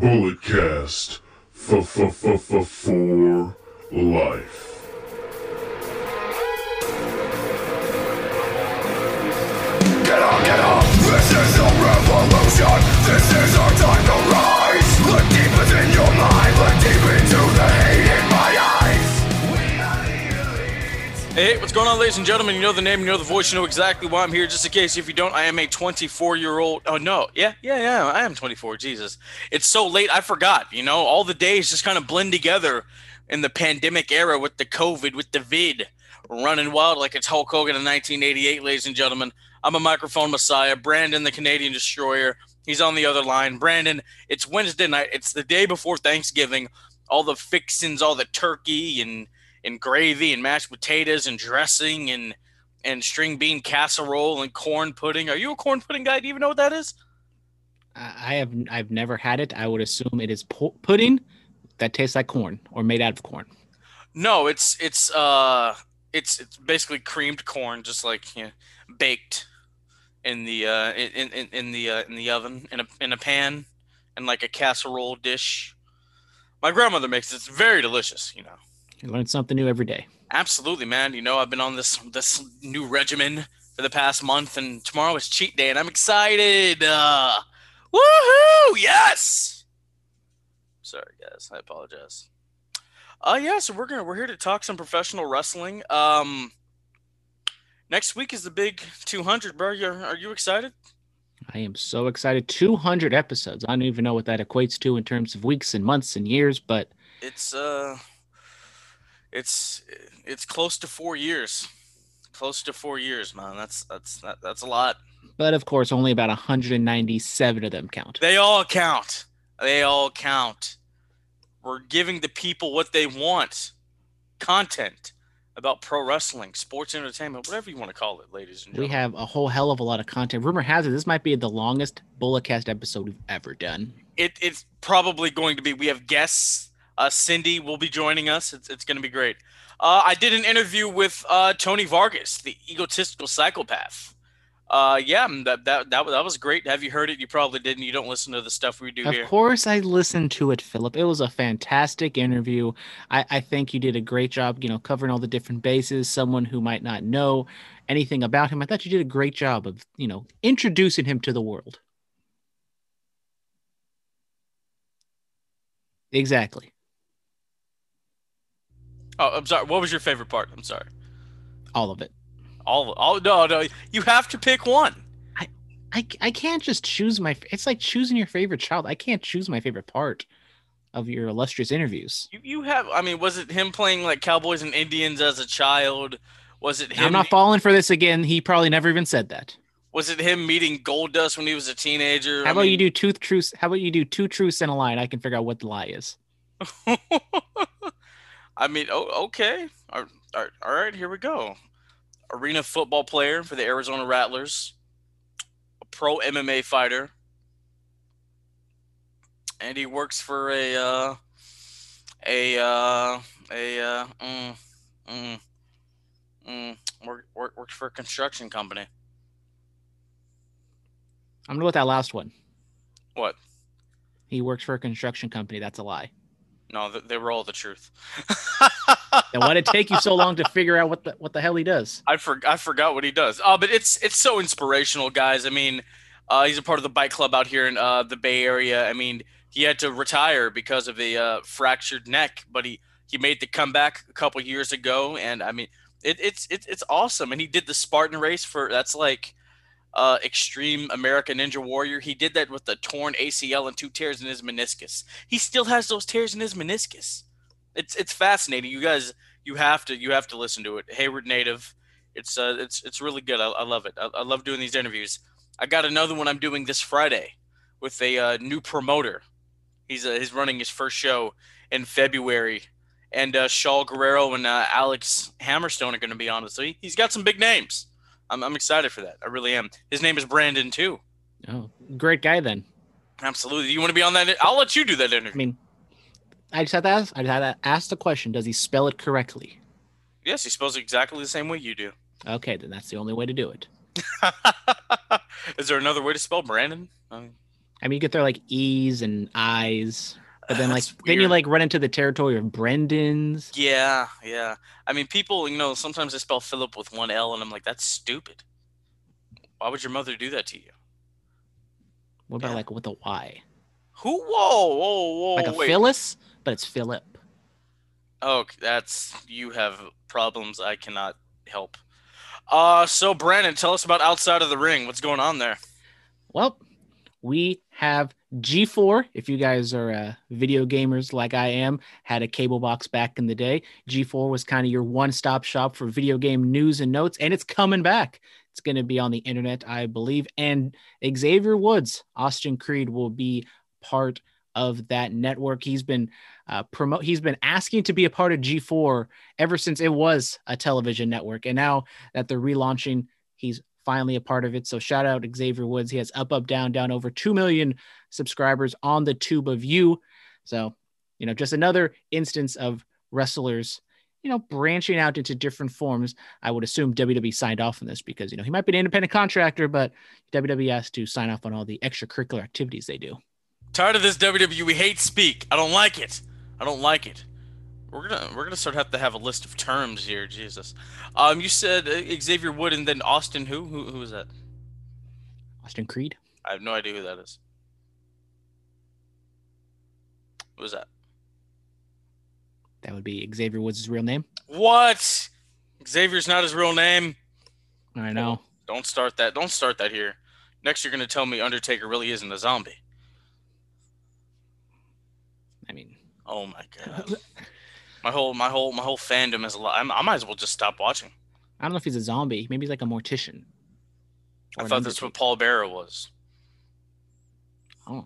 Bulletcast for life. Get up, get up! This is a revolution! This is our time to rise! Hey, what's going on, ladies and gentlemen? You know the name, you know the voice, you know exactly why I'm here. Just in case if you don't, I am a 24 year old. Oh, no. Yeah, yeah, yeah. I am 24. Jesus. It's so late. I forgot. You know, all the days just kind of blend together in the pandemic era with the COVID, with the vid running wild like it's Hulk Hogan in 1988, ladies and gentlemen. I'm a microphone messiah. Brandon, the Canadian destroyer. He's on the other line. Brandon, it's Wednesday night. It's the day before Thanksgiving. All the fixins, all the turkey and and gravy and mashed potatoes and dressing and and string bean casserole and corn pudding. Are you a corn pudding guy? Do you even know what that is? I have I've never had it. I would assume it is pudding that tastes like corn or made out of corn. No, it's it's uh it's it's basically creamed corn, just like you know, baked in the uh in in, in the uh, in the oven in a in a pan and like a casserole dish. My grandmother makes it. It's very delicious, you know. You learn something new every day. Absolutely, man. You know, I've been on this this new regimen for the past month, and tomorrow is cheat day, and I'm excited. Uh, woohoo! Yes. Sorry, guys. I apologize. Uh, yeah. So we're gonna we're here to talk some professional wrestling. Um, next week is the big 200, bro. You, are you excited? I am so excited. 200 episodes. I don't even know what that equates to in terms of weeks and months and years, but It's uh, it's it's close to four years. Close to four years, man. That's that's that, that's a lot. but of course only about 197 of them count. They all count. They all count. We're giving the people what they want content about pro wrestling, sports entertainment, whatever you want to call it, ladies and gentlemen. We have a whole hell of a lot of content. Rumor has it this might be the longest Bulletcast episode we've ever done. it, it's probably going to be. We have guests. Uh, Cindy will be joining us. It's, it's going to be great. Uh, I did an interview with uh, Tony Vargas, the egotistical psychopath. Uh, yeah, that, that that that was great. Have you heard it? You probably didn't. You don't listen to the stuff we do Of here. course, I listened to it, Philip. It was a fantastic interview. I, I think you did a great job, you know, covering all the different bases. Someone who might not know anything about him, I thought you did a great job of, you know, introducing him to the world. Exactly. Oh, I'm sorry. What was your favorite part? I'm sorry. All of it. All, all, no, no. You have to pick one. I, I I can't just choose my. It's like choosing your favorite child. I can't choose my favorite part of your illustrious interviews. You, you have. I mean, was it him playing like Cowboys and Indians as a child? Was it him? I'm not falling for this again. He probably never even said that. was it him meeting Goldust when he was a teenager? How about you do two truths? How about you do two truths and a lie? And I can figure out what the lie is. I mean, oh, okay. All right, all right, here we go. Arena football player for the Arizona Rattlers, a pro MMA fighter, and he works for a uh, a uh, a uh, mm, mm, mm, work, work, works for a construction company. I'm gonna go with that last one. What? He works for a construction company. That's a lie. No, th- they were all the truth. And why did it take you so long to figure out what the what the hell he does? I for, I forgot what he does. Oh, but it's it's so inspirational, guys. I mean, uh, he's a part of the bike club out here in uh, the Bay Area. I mean, he had to retire because of a uh, fractured neck, but he he made the comeback a couple years ago, and I mean, it, it's it's it's awesome. And he did the Spartan race for that's like uh, extreme American Ninja Warrior. He did that with a torn ACL and two tears in his meniscus. He still has those tears in his meniscus. It's it's fascinating. You guys, you have to you have to listen to it. Hayward native. It's uh it's it's really good. I, I love it. I, I love doing these interviews. I got another one I'm doing this Friday with a uh, new promoter. He's uh, he's running his first show in February, and uh, Shaw Guerrero and uh, Alex Hammerstone are going to be on it. So he, he's got some big names. I'm I'm excited for that. I really am. His name is Brandon too. Oh, great guy then. Absolutely. You want to be on that? I'll let you do that interview. I mean, I just had to ask. I just had to ask the question: Does he spell it correctly? yes, he spells it exactly the same way you do. Okay, then that's the only way to do it. Is there another way to spell Brandon? I mean, I mean, you get there like E's and I's, but then like then you like run into the territory of Brendan's. Yeah, yeah. I mean, people, you know, sometimes they spell Philip with one L, and I'm like, that's stupid. Why would your mother do that to you? What about Yeah. like with a Y? Who? Whoa, whoa, whoa! Like a wait. Phyllis, but it's Philip. Oh, that's you have problems I cannot help. Uh, so Brandon, tell us about outside of the ring. What's going on there? Well, we have G4. If you guys are uh, video gamers like I am, had a cable box back in the day. G4 was kind of your one stop shop for video game news and notes, and it's coming back. It's going to be on the internet, I believe. And Xavier Woods, Austin Creed, will be part of that network. He's been uh, promote. He's been asking to be a part of G4 ever since it was a television network, and now that they're relaunching, he's finally a part of it. So shout out Xavier Woods. He has up, up, down, down over 2 million subscribers on the Tube of You. So, you know, just another instance of wrestlers, you know, branching out into different forms. I would assume WWE signed off on this because, you know, he might be an independent contractor, but WWE has to sign off on all the extracurricular activities they do. Tired of this WWE hate speak. I don't like it. I don't like it. We're gonna we're gonna start have to have a list of terms here. Jesus. Um, you said uh, Xavier Wood and then Austin. Who? Who? Who is that? Austin Creed. I have no idea who that is. Who is that? That would be Xavier Woods' real name. What? Xavier's not his real name. I know. Don't start that. Don't start that here. Next, you're gonna tell me Undertaker really isn't a zombie. I mean, Oh my god. My whole my whole my whole fandom is a lot. I'm, I might as well just stop watching. I don't know if he's a zombie. Maybe he's like a mortician. I thought that's what. Paul Bearer was. Oh.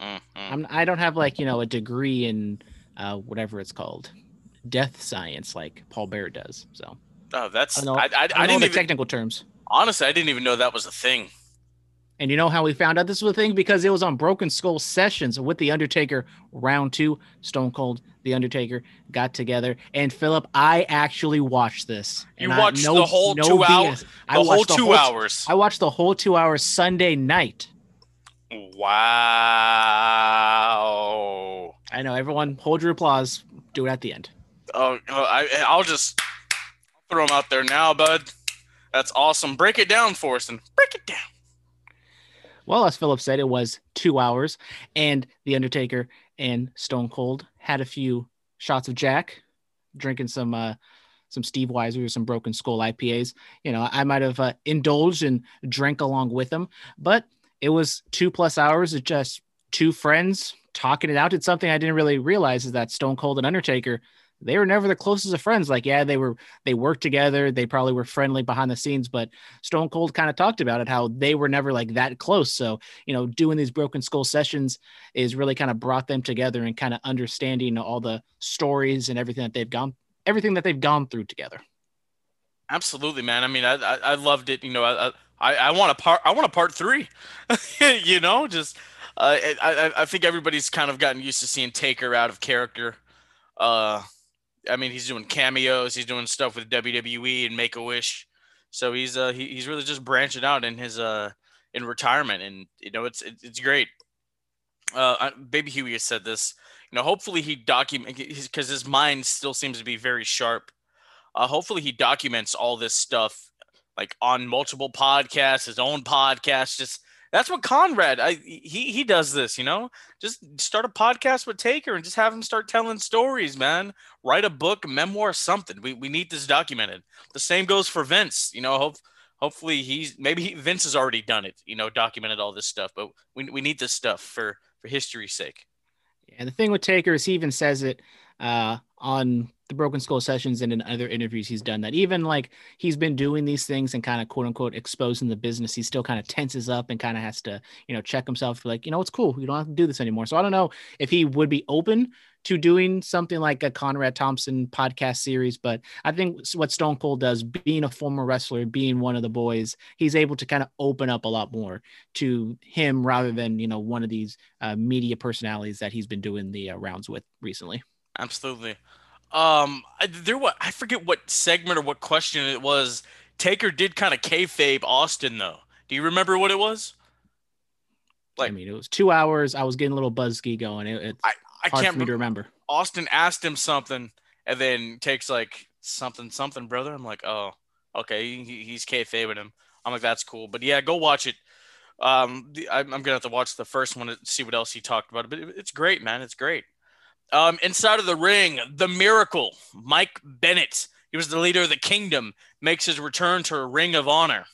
Mm, mm. I'm I don't have like you know a degree in uh, whatever it's called, death science like Paul Bearer does. So Oh, that's I I, know. I, I, I, don't know didn't the even technical terms. honestly I didn't even know that was a thing. And you know how we found out this was a thing because it was on Broken Skull sessions with the Undertaker round two. Stone Cold, the Undertaker got together, and Philip, I actually watched this. You And I- watched the whole two BS. hours- The I whole watched two whole- hours. I watched the whole two hours Sunday night. Wow. I know everyone hold your applause. Do it at the end. Oh, oh, I I'll just throw them out there now, bud. That's awesome. Break it down for us and break it down. Well, as Philip said, it was two hours, and The Undertaker and Stone Cold had a few shots of Jack, drinking some uh, some Steve Weiser or some Broken Skull IPAs. You know, I might have uh, indulged and drank along with them, but it was two plus hours of just two friends talking it out. It's something I didn't really realize is that Stone Cold and Undertaker. They were never the closest of friends. Like, yeah, they were, they worked together. They probably were friendly behind the scenes, but Stone Cold kind of talked about it, how they were never like that close. So, you know, doing these Broken Skull sessions is really kind of brought them together and kind of understanding all the stories and everything that they've gone, everything that they've gone through together. Absolutely, man. I mean, I I, I loved it. You know, I, I I want a part. I want a part three. you know, just uh, I I I think everybody's kind of gotten used to seeing Taker out of character. Uh, I mean, he's doing cameos. He's doing stuff with WWE and Make a Wish. So he's uh he, he's really just branching out in his uh in retirement, and you know it's it's, great. Uh, Baby Huey has said this. You know, hopefully he document because his mind still seems to be very sharp. Uh, hopefully he documents all this stuff like on multiple podcasts, his own podcast. Just that's what Conrad. I he he does this. You know, just start a podcast with Taker and just have him start telling stories, man. Write a book, memoir, something. We we need this documented. The same goes for Vince. You know, hope hopefully he's maybe he, Vince has already done it. You know, documented all this stuff, but we we need this stuff for for history's sake. Yeah, And the thing with Taker is he even says it uh, on the Broken Skull sessions and in other interviews he's done that even like he's been doing these things and kind of quote unquote exposing the business, he still kind of tenses up and kind of has to, you know, check himself like, you know, it's cool. You don't have to do this anymore. So I don't know if he would be open to doing something like a Conrad Thompson podcast series, but I think what Stone Cold does, being a former wrestler, being one of the boys, he's able to kind of open up a lot more to him rather than, you know, one of these uh, media personalities that he's been doing the uh, rounds with recently. Absolutely. Um, I, there what I forget what segment or what question it was. Taker did kind of kayfabe Austin though. Do you remember what it was? Like- I mean, it was two hours. I was getting a little buzzky going. It, it's I hard can't for me to remember. Austin asked him something and then takes like something, something, brother. I'm like, oh, okay. He, he's kayfabing him. I'm like, that's cool. But yeah, go watch it. Um, the, I'm, I'm gonna have to watch the first one to see what else he talked about. But it, it's great, man. It's great. Um, inside of the ring, the Miracle, Mike Bennett. He was the leader of the Kingdom. Makes his return to Ring of Honor.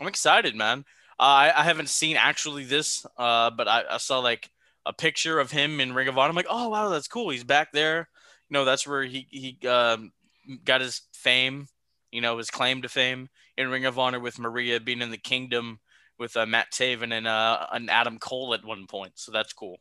I'm excited, man. Uh, I, I haven't seen actually this, uh, but I, I saw like a picture of him in Ring of Honor. I'm like, oh wow, that's cool. He's back there. You know, that's where he he um, got his fame. You know, his claim to fame in Ring of Honor with Maria being in the Kingdom with uh, Matt Taven and uh, and Adam Cole at one point. So that's cool.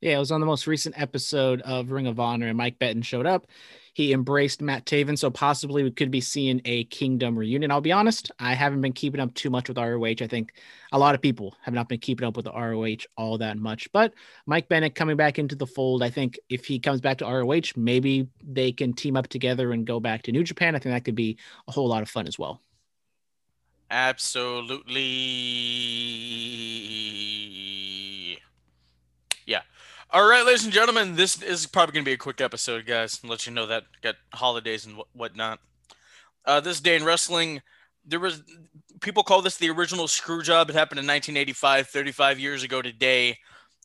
Yeah, it was on the most recent episode of Ring of Honor, and Mike Bennett showed up. He embraced Matt Taven, so possibly we could be seeing a Kingdom reunion. I'll be honest, I haven't been keeping up too much with ROH. I think a lot of people have not been keeping up with the ROH all that much. But Mike Bennett coming back into the fold, I think if he comes back to ROH, maybe they can team up together and go back to New Japan. I think that could be a whole lot of fun as well. Absolutely. Yeah. All right, ladies and gentlemen, this is probably going to be a quick episode, guys. Let you know that got holidays and wh- whatnot. Uh, this day in wrestling, there was people call this the original screw job. It happened in 1985, 35 years ago today,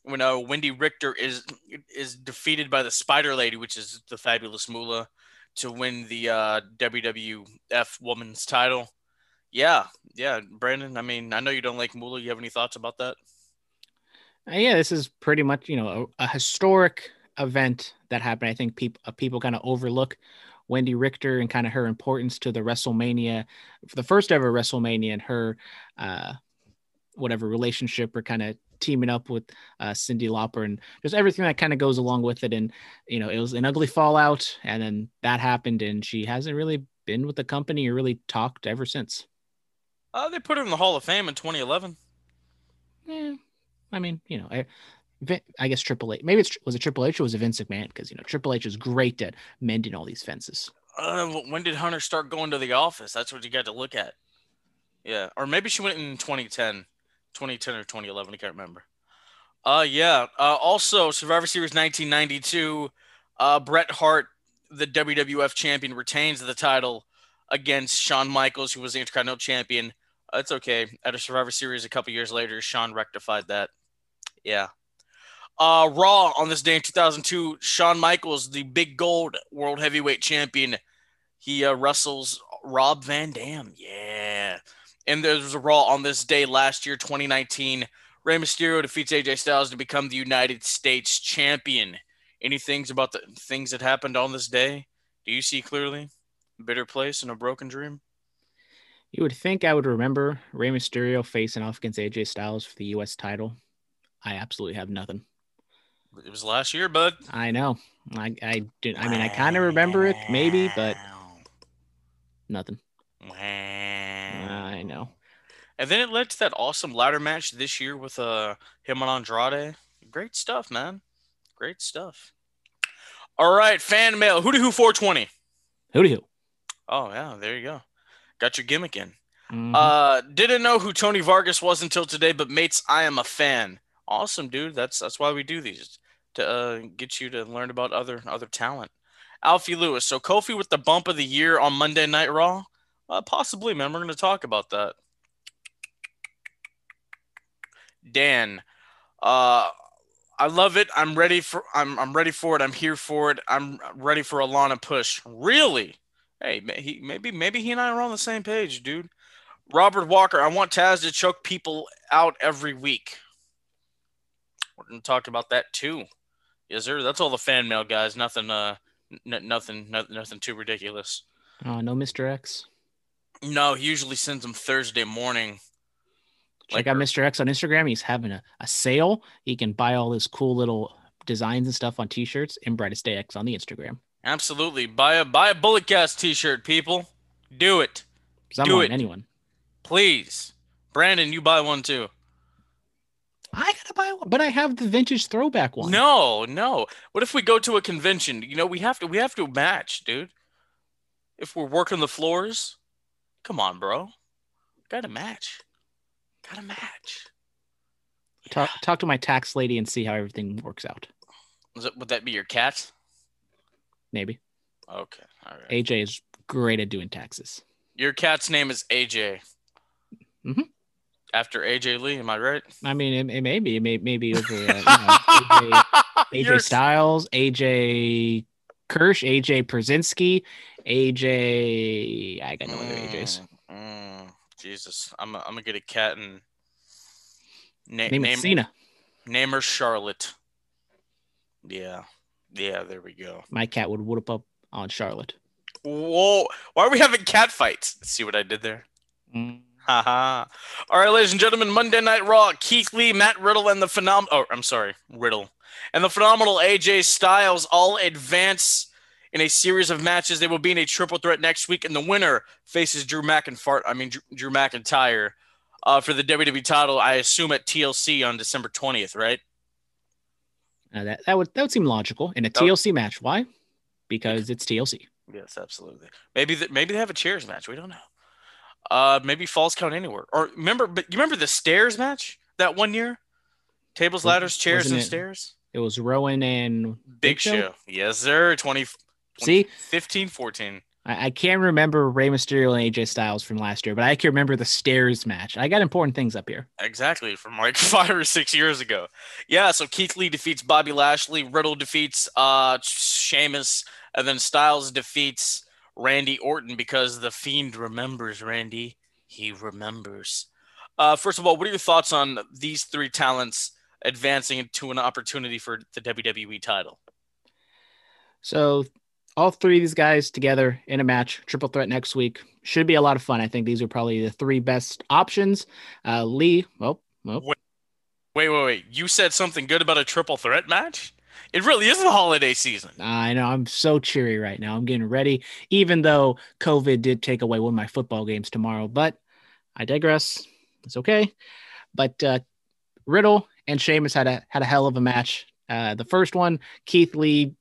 when uh, Wendi Richter is is defeated by the Spider Lady, which is the fabulous Moolah, to win the uh, WWF Women's Title. Yeah, yeah, Brandon. I mean, I know you don't like Moolah. You have any thoughts about that? Uh, yeah, this is pretty much you know a, a historic event that happened. I think people uh, people kind of overlook Wendi Richter and kind of her importance to the WrestleMania, for the first ever WrestleMania, and her uh, whatever relationship or kind of teaming up with uh, Cyndi Lauper and just everything that kind of goes along with it. And you know, it was an ugly fallout, and then that happened, and she hasn't really been with the company or really talked ever since. Uh, they put her in the Hall of Fame in 2011. Yeah, I mean, you know, I, I guess Triple H. Maybe it was a Triple H or was it Vince McMahon? Because you know Triple H is great at mending all these fences. Uh, when did Hunter start going to the office? That's what you got to look at. Yeah, or maybe she went in 2010, 2010 or 2011. I can't remember. Uh, yeah. Uh, also Survivor Series 1992. Uh, Bret Hart, the WWF champion, retains the title against Shawn Michaels, who was the Intercontinental champion. Uh, it's okay. At a Survivor Series a couple years later, Shawn rectified that. Yeah. Uh, Raw on this day in 2002, Shawn Michaels, the big gold world heavyweight champion, he uh, wrestles Rob Van Dam. Yeah. And there was a Raw on this day last year, 2019. Rey Mysterio defeats AJ Styles to become the United States champion. Any things about the things that happened on this day? Do you see clearly? A Bitter place and a broken dream? You would think I would remember Rey Mysterio facing off against AJ Styles for the U.S. title. I absolutely have nothing. It was last year, bud. I know. I I did. I mean, I kind of remember it, maybe, but nothing. I know. And then it led to that awesome ladder match this year with uh him and Andrade. Great stuff, man. Great stuff. All right, fan mail. Who to who 420? Who do you? Oh yeah, there you go. Got your gimmick in. Mhm. Uh, didn't know who Tony Vargas was until today, but mates, I am a fan. Awesome, dude. That's that's why we do these to uh, get you to learn about other other talent. Alfie Lewis. So Kofi with the bump of the year on Monday Night Raw. Uh, possibly, man. We're gonna talk about that. Dan. Uh, I love it. I'm ready for. I'm I'm ready for it. I'm here for it. I'm ready for a Lana push. Really? Hey, he maybe maybe he and I are on the same page, dude. Robert Walker. I want Taz to choke people out every week. We're gonna talk about that too. Yes, sir. That's all the fan mail, guys. Nothing. Uh, n- nothing. No- nothing too ridiculous. oh no, Mr. X. No, he usually sends them Thursday morning. Check out Mr. X on Instagram. He's having a, a sale. He can buy all his cool little designs and stuff on t-shirts and Brightest Day X on the Instagram. Absolutely. Buy a buy a Bullet Cast t-shirt, people. Do it. Someone, Do it. anyone. Please. Brandon, you buy one too. I gotta buy one, but I have the vintage throwback one. No, no. What if we go to a convention? You know, we have to we have to match, dude. If we're working the floors, come on, bro. Got to match. Got to match. Talk talk to my tax lady and see how everything works out. Would that be your cat? Maybe Okay, all right. AJ is great at doing taxes. Your cat's name is AJ. Mhm. After AJ Lee, am I right? I mean, it, it may be, it may, maybe over uh, you know, AJ, AJ Styles, AJ Kirsch, AJ Pierzynski, AJ. I got no other AJs. Mm, mm, Jesus, I'm I'm gonna get a cat and na- Name name Cena. name her Charlotte. Yeah, yeah. There we go. My cat would whoop up on Charlotte. Whoa! Why are we having cat fights? See what I did there? Mm. Haha. All right, ladies and gentlemen, Monday Night Raw. Keith Lee, Matt Riddle, and the phenomenal. Oh, I'm sorry, Riddle, and the phenomenal AJ Styles all advance in a series of matches. They will be in a triple threat next week, and the winner faces Drew McIntyre. I mean, Drew, McIntyre uh, for the WWE title. I assume at TLC on December 20th, right? Uh, that that would that would seem logical in a Oh. TLC match. Why? Because it's TLC. Yes, absolutely. Maybe maybe they have a chairs match. We don't know. Uh, maybe falls count anywhere. Or remember, but you remember the stairs match that one year? Tables, ladders, chairs, wasn't and it- stairs. It was Rowan and Big Show. Yes, sir. 20, See, 15, 14. I, I can't remember Rey Mysterio and AJ Styles from last year, but I can remember the stairs match. I got important things up here. Exactly, from like five or six years ago. Yeah, so Keith Lee defeats Bobby Lashley, Riddle defeats uh Sheamus, and then Styles defeats Randy Orton because the Fiend remembers Randy. He remembers. Uh, first of all, what are your thoughts on these three talents advancing into an opportunity for the WWE title? So all three of these guys together in a match, triple threat next week, should be a lot of fun. I think these are probably the three best options. Uh, Lee, well, well, Wait, wait, wait. You said something good about a triple threat match? It really is the holiday season. I know I'm so cheery right now. I'm getting ready, even though COVID did take away one of my football games tomorrow. But I digress. It's okay. But uh, Riddle and Sheamus had a had a hell of a match. Uh, the first one, Keith Lee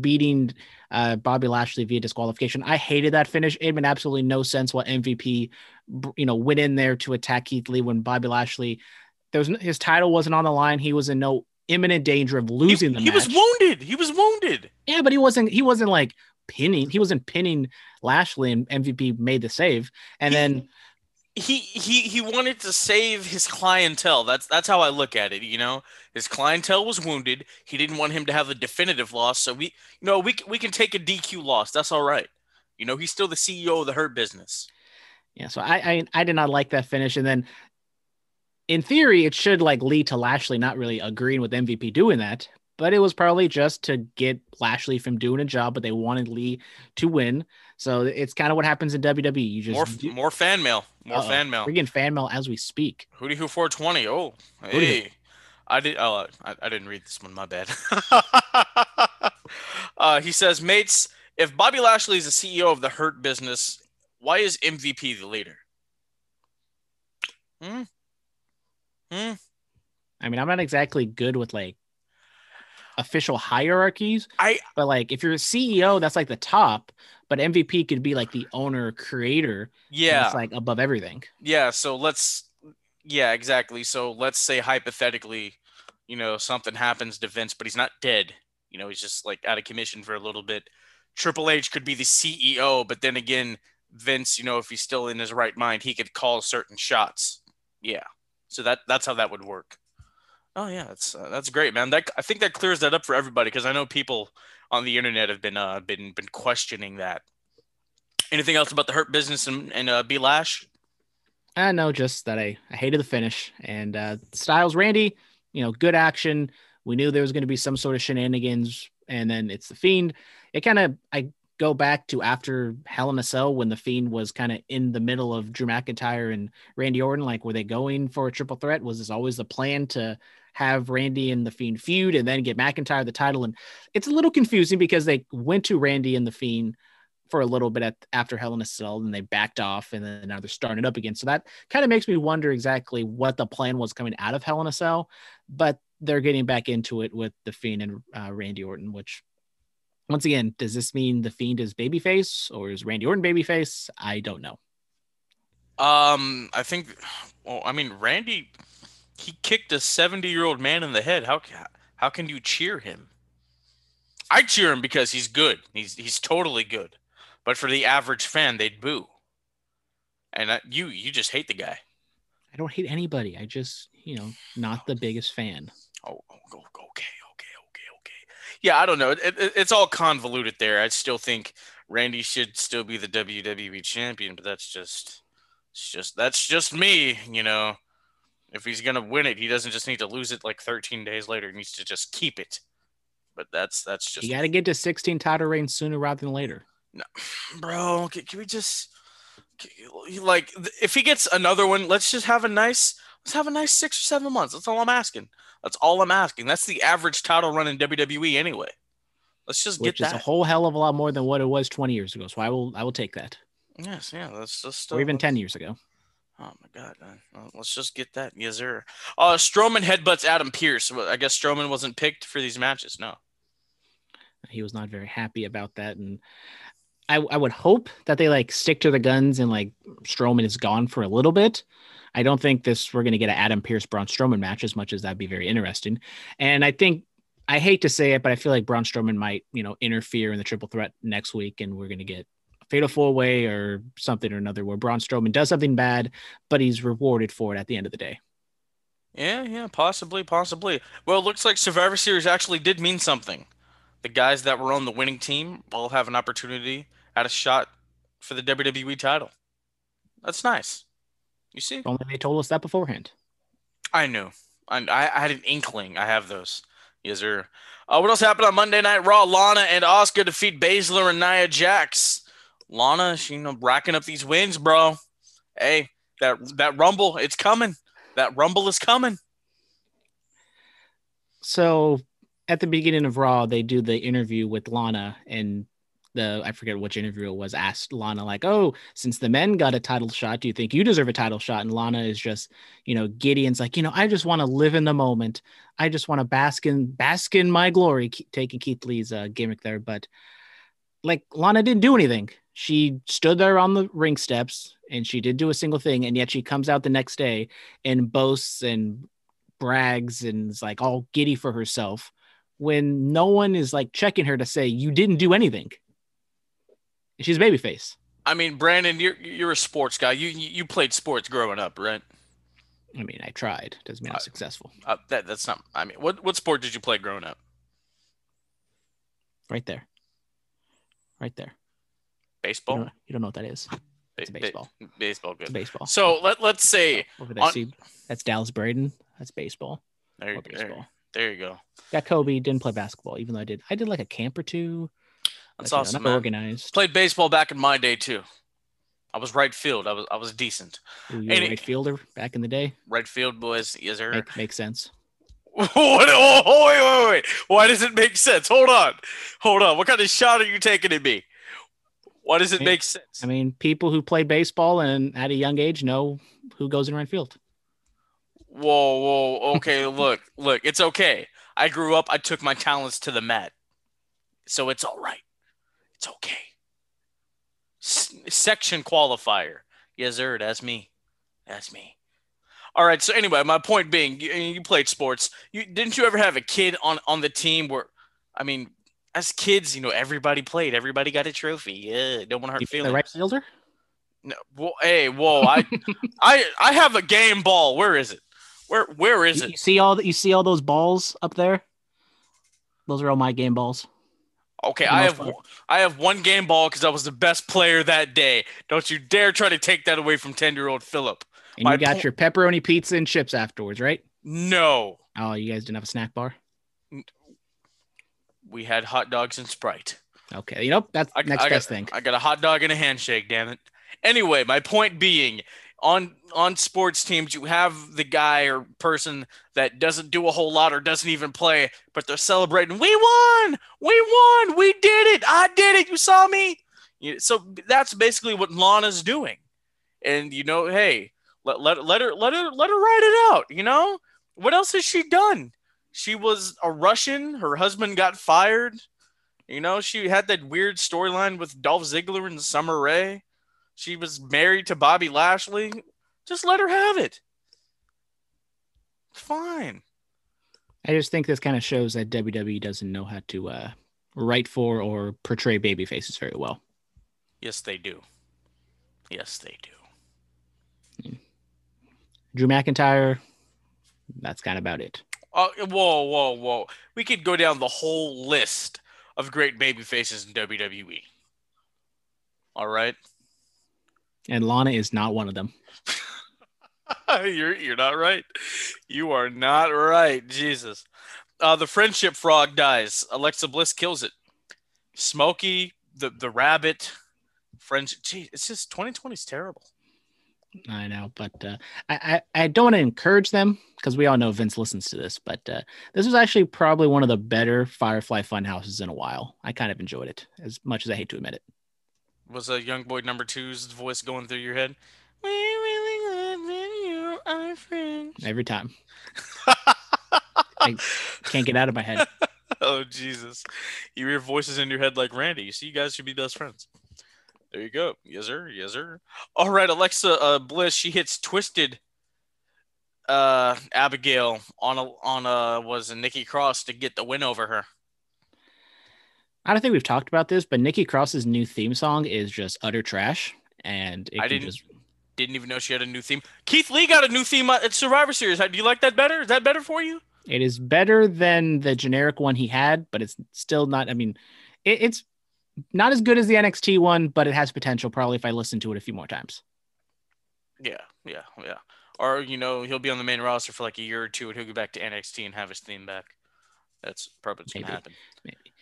beating uh, Bobby Lashley via disqualification. I hated that finish. It made absolutely no sense what MVP, you know, went in there to attack Keith Lee when Bobby Lashley, there was his title wasn't on the line. He was in no imminent danger of He, losing the he match. was wounded. He was wounded. Yeah, but he wasn't. He wasn't like pinning. He wasn't pinning Lashley, and MVP made the save. And He- then he he he wanted to save his clientele. That's that's how I look at it. You know, his clientele was wounded. He didn't want him to have a definitive loss. So we, you know, we we can take a DQ loss. That's all right. You know, he's still the CEO of the Hurt Business. yeah, so I, I I did not like that finish. And then in theory, it should like lead to Lashley not really agreeing with MVP doing that. But it was probably just to get Lashley from doing a job, but they wanted Lee to win. So it's kind of what happens in WWE. You just More do- more fan mail. More Uh-oh. fan mail. We're getting fan mail as we speak. Hootie Who 420. Oh, Hootie hey. I did. Oh, I, I didn't read this one. My bad. uh, he says, mates, if Bobby Lashley is the CEO of the Hurt Business, why is MVP the leader? Hmm. Hmm. I mean, I'm not exactly good with like official hierarchies. I- but like if you're a CEO, that's like the top, but MVP could be like the owner creator. Yeah. It's like above everything. Yeah, so let's yeah, exactly. So let's say hypothetically, you know, something happens to Vince, but he's not dead. You know, he's just like out of commission for a little bit. Triple H could be the CEO, but then again, Vince, you know, if he's still in his right mind, he could call certain shots. Yeah. So that that's how that would work. Oh yeah, that's uh, that's great, man. That I think that clears that up for everybody because I know people on the internet have been uh been been questioning that. Anything else about the Hurt Business and, and uh, B Lash? I know just that I, I hated the finish and uh Styles Randy, you know, good action. We knew there was going to be some sort of shenanigans, and then it's the Fiend. It kind of I go back to after Hell in a Cell when the Fiend was kind of in the middle of Drew McIntyre and Randy Orton. Like, were they going for a triple threat? Was this always the plan to have Randy and the Fiend feud and then get McIntyre the title? And it's a little confusing because they went to Randy and the Fiend for a little bit at, after Hell in a Cell, and they backed off, and then now they're starting it up again. So that kind of makes me wonder exactly what the plan was coming out of Hell in a Cell, but they're getting back into it with the Fiend and uh, Randy Orton. Which, once again, does this mean the Fiend is babyface or is Randy Orton babyface? I don't know. Um, I think. Well, I mean, Randy, He kicked a 70 year old man in the head. How how can you cheer him? I cheer him because he's good. He's he's totally good. But for the average fan, they'd boo. And uh, you you just hate the guy. I don't hate anybody. I just, you know, not the biggest fan. Oh, oh, oh, okay. Yeah, I don't know. It, it, it's all convoluted there. I still think Randy should still be the WWE champion, but that's just, it's just that's just me. You know, if he's gonna win it, he doesn't just need to lose it like 13 days later. He needs to just keep it. But that's that's just You got to get to 16 title reigns sooner rather than later. No, bro. Can, can we just like if he gets another one? Let's just have a nice let's have a nice six or seven months. That's all I'm asking. That's all I'm asking. That's the average title run in WWE anyway. Let's just Which get is that. a whole hell of a lot more than what it was 20 years ago. So I will, I will take that, yes, yeah. Let's just or even uh, 10 years ago. Oh my god! uh, let's just get that. Yes, sir. Uh, Strowman headbutts Adam Pearce. I guess Strowman wasn't picked for these matches. No. He was not very happy about that, and I, I would hope that they like stick to the guns and like Strowman is gone for a little bit. I don't think this we're gonna get an Adam Pearce Braun Strowman match as much as that'd be very interesting. And I think I hate to say it, but I feel like Braun Strowman might you know interfere in the triple threat next week, and we're gonna get a fatal four way or something or another where Braun Strowman does something bad, but he's rewarded for it at the end of the day. Yeah, yeah, possibly, possibly. Well, it looks like Survivor Series actually did mean something. The guys that were on the winning team all have an opportunity at a shot for the WWE title. That's nice. You see? Only they told us that beforehand. I knew. I, I had an inkling. I have those. Yes, sir. Uh, what else happened on Monday Night Raw? Lana and Asuka defeat Baszler and Nia Jax. Lana, she you know racking up these wins, bro. Hey, that that Rumble, it's coming. That Rumble is coming. so at the beginning of Raw, they do the interview with Lana, and the I forget which interview it was asked Lana like, "Oh, since the men got a title shot, do you think you deserve a title shot?" And Lana is just, you know, Gideon's like, you know, I just want to live in the moment. I just want to bask in bask in my glory, taking Keith Lee's uh, gimmick there. But like Lana didn't do anything. She stood there on the ring steps and she did do a single thing, and yet she comes out the next day and boasts and brags and is like all giddy for herself when no one is like checking her to say you didn't do anything. She's a babyface. I mean, Brandon, you're you're a sports guy. You you you played sports growing up, right? I mean, I tried. Doesn't mean I'm Uh, successful. Uh, that that's not. I mean, what what sport did you play growing up? Right there. Right there. You Baseball. don't, you don't know what that is. It's Ba- ba- baseball. baseball, It's baseball. So let let's say Over there, on- see, that's Dallas Braden. That's baseball. there you go. baseball. There you go. Got Kobe. Didn't play basketball, even though I did. I did like a camp or two. That's you know, awesome, not man. organized. Played baseball back in my day too. I was right field. I was I was decent. You were a any- right fielder back in the day. Right field boys. Yes, sir. Make, makes sense. what? Oh, wait, wait, wait. Why does it make sense? Hold on. Hold on. What kind of shot are you taking at me? Why does it I- make sense? I mean, people who play baseball and at a young age know who goes in right field. Whoa, whoa. Okay, look, look. It's okay. I grew up. I took my talents to the mat, so it's all right. It's okay. S- section qualifier. Yes, sir. That's me. That's me. All right. So anyway, my point being, you, you played sports. You didn't you ever have a kid on on the team where, I mean, as kids, you know, everybody played. Everybody got a trophy. Yeah, don't want to hurt You feelings. the right fielder? No, whoa, hey, whoa! I, I, I have a game ball. Where is it? Where, where is You, it? you see all that? you see all those balls up there? Those are all my game balls. Okay, I have, part. I have one game ball because I was the best player that day. Don't you dare try to take that away from ten-year-old Philip. And My you got po- your pepperoni pizza and chips afterwards, right? No, Oh, you guys didn't have a snack bar? we had hot dogs and Sprite. Okay, you know that's I, next I best got, thing. I got a hot dog and a handshake. Damn it. Anyway, my point being, on on sports teams, you have the guy or person that doesn't do a whole lot or doesn't even play, but they're celebrating. We won! We won! We did it! I did it! You saw me. So that's basically what Lana's doing, and you know, hey, let, let let her let her let her ride it out. You know, what else has she done? She was a Russian. Her husband got fired. You know, she had that weird storyline with Dolph Ziggler and Summer Rae. She was married to Bobby Lashley. Just let her have it. It's Fine. I just think this kind of shows that WWE doesn't know how to uh, write for or portray baby faces very well. Yes, they do. Yes, they do. Drew McIntyre, that's kind of about it. Oh, whoa, whoa, whoa. We could go down the whole list of great baby faces in WWE. All right. And Lana is not one of them. you're you're not right. You are not right. Jesus. Uh, the friendship frog dies. Alexa Bliss kills it. Smokey, the the rabbit, friendship. Gee, it's just 2020 is terrible. I know, but uh, I, I, I don't want to encourage them because we all know Vince listens to this. But uh, this was actually probably one of the better Firefly Funhouses in a while. I kind of enjoyed it as much as I hate to admit it. Was a young boy number two's voice going through your head? We really glad that you are friends. Every time, I can't get out of my head. oh Jesus! You hear voices in your head like Randy. You see, you guys should be best friends. There you go. Yes, sir. Yes, sir. All right, Alexa uh, Bliss. She hits Twisted uh, Abigail on a on a was a Nikki Cross to get the win over her. I don't think we've talked about this, but Nikki Cross's new theme song is just utter trash, and it I didn't just didn't even know she had a new theme. Keith Lee got a new theme at Survivor Series. Do you like that better? Is that better for you? it is better than the generic one he had, but it's still not. I mean, it, it's not as good as the NXT one, but it has potential. Probably if I listen to it a few more times. Yeah, yeah, yeah. Or you know, he'll be on the main roster for like a year or two, and he'll go back to NXT and have his theme back. That's probably what's gonna happen. Maybe.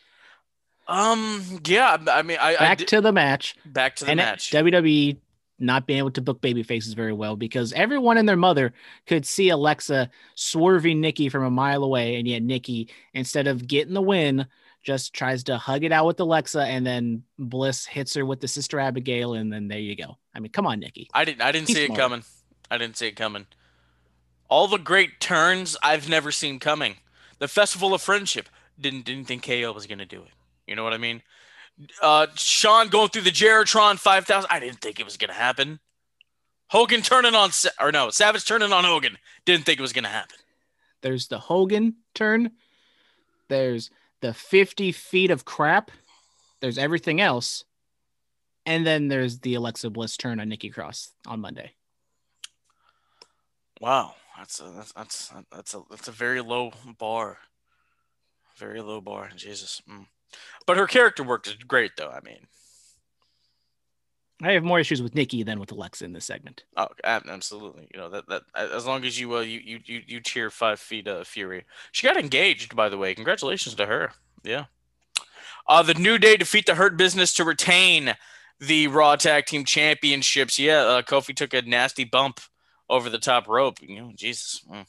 Um. Yeah. I mean, I, I Back did- to the match. back to the and match. WWE not being able to book baby faces very well because everyone and their mother could see Alexa swerving Nikki from a mile away, and yet Nikki, instead of getting the win, just tries to hug it out with Alexa, and then Bliss hits her with the sister Abigail, and then there you go. I mean, come on, Nikki. I didn't. I didn't He's see it coming. I didn't see it coming. All the great turns I've never seen coming. The Festival of Friendship didn't didn't think KO was gonna do it. You know what I mean? Uh, Shawn going through the JeriTron 5000. I didn't think it was gonna happen. Hogan turning on or no Savage turning on Hogan. Didn't think it was gonna happen. There's the Hogan turn. There's the 50 feet of crap. There's everything else. And then there's the Alexa Bliss turn on Nikki Cross on Monday. Wow, that's a that's that's that's a that's a very low bar. Very low bar. Jesus. Mm. But her character work is great though. I mean. I have more issues with Nikki than with Alexa in this segment. Oh, absolutely. You know that that as long as you uh you you you, cheer five feet uh, Fury. She got engaged, by the way. Congratulations to her. Yeah. Uh, the New Day defeat the Hurt Business to retain the Raw Tag Team Championships. Yeah, uh, Kofi took a nasty bump over the top rope. You know, Jesus. Mm.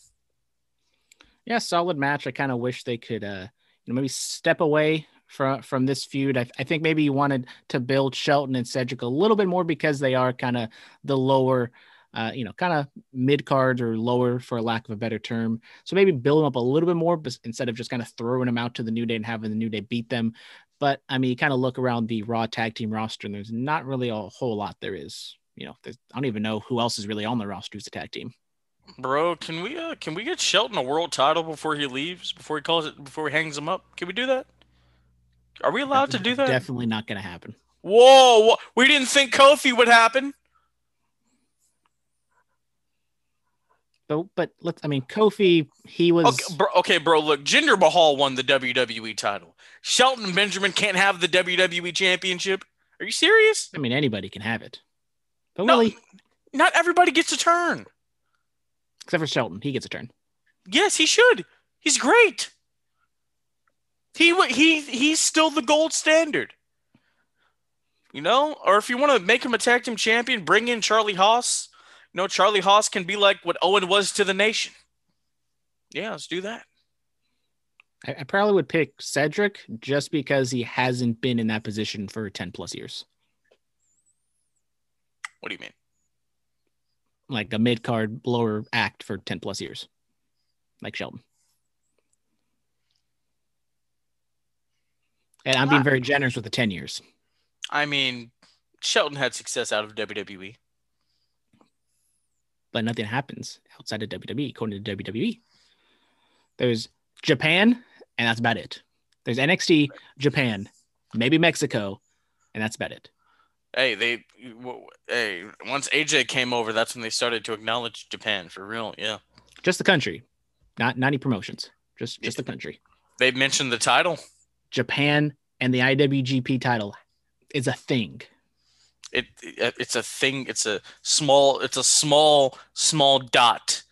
Yeah, solid match. I kind of wish they could, uh, you know, maybe step away from from this feud. I, I think maybe you wanted to build Shelton and Cedric a little bit more because they are kind of the lower, uh, you know, kind of mid cards or lower for lack of a better term. So maybe build them up a little bit more, instead of just kind of throwing them out to the New Day and having the New Day beat them. But I mean, you kind of look around the Raw tag team roster, and there's not really a whole lot there is. You know, I don't even know who else is really on the roster who's a tag team. Bro, can we uh can we get Shelton a world title before he leaves? Before he calls it before he hangs him up? Can we do that? Are we allowed to do that? Definitely not going to happen. Whoa, whoa, we didn't think Kofi would happen. But but let's. I mean, Kofi, he was. Okay, bro, okay, bro. Look, Jinder Mahal won the WWE title. Shelton Benjamin can't have the WWE championship. Are you serious? I mean, anybody can have it. But No. really, Not everybody gets a turn. except for Shelton, he gets a turn. Yes, he should. He's great. He he he's still the gold standard. You know, or if you want to make him a tag team champion, bring in Charlie Haas. You know, Charlie Haas can be like what Owen was to the nation. Yeah, let's do that. I, I probably would pick Cedric just because he hasn't been in that position for 10 plus years. What do you mean? Like a mid card lower act for 10 plus years. Like Shelton. And I'm being very generous with the 10 years. I mean, Shelton had success out of. WWE. But nothing happens outside of WWE, according to WWE. There's Japan, and that's about it. There's NXT, Japan, maybe Mexico, and that's about it. Hey, they. Hey, once AJ came over, that's when they started to acknowledge Japan for real. Yeah, Just the country, not not any promotions. Just just the country. they mentioned the title. Japan and the IWGP title is a thing. It, it it's a thing. It's a small. It's a small small dot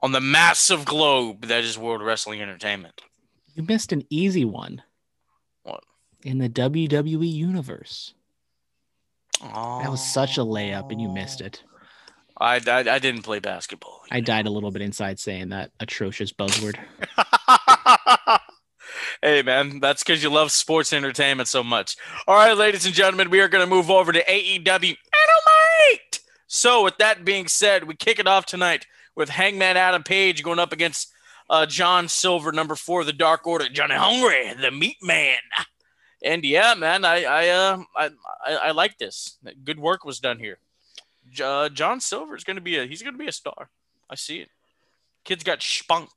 on the massive globe that is World Wrestling Entertainment. You missed an easy one. What? In the WWE universe. That was such a layup, and you missed it. I, I, I didn't play basketball. I died a little bit inside saying that atrocious buzzword. hey man, that's because you love sports entertainment so much. All right, ladies and gentlemen, we are going to move over to AEW Dynamite. So, with that being said, we kick it off tonight with Hangman Adam Page going up against uh, John Silver, number four, the Dark Order, Johnny Hungry, the Meat Man. And yeah, man, I I uh I I, I like this. Good work was done here. Uh, John Silver is going to be a he's going to be a star. I see it. Kid's got spunk.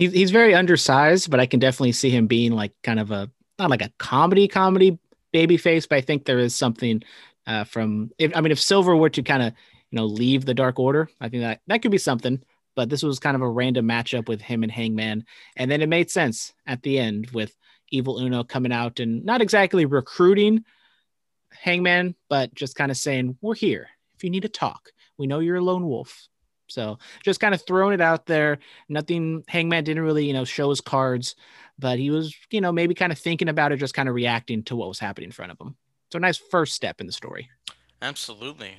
He's he's very undersized, but I can definitely see him being like kind of a not like a comedy comedy baby face, but I think there is something uh, from if I mean if Silver were to kind of you know leave the Dark Order, I think that that could be something. But this was kind of a random matchup with him and Hangman, and then it made sense at the end with Evil Uno coming out and not exactly recruiting Hangman, but just kind of saying we're here if you need to talk. We know you're a lone wolf. So just kind of throwing it out there nothing hangman didn't really you know show his cards but he was you know maybe kind of thinking about it just kind of reacting to what was happening in front of him so nice first step in the story Absolutely.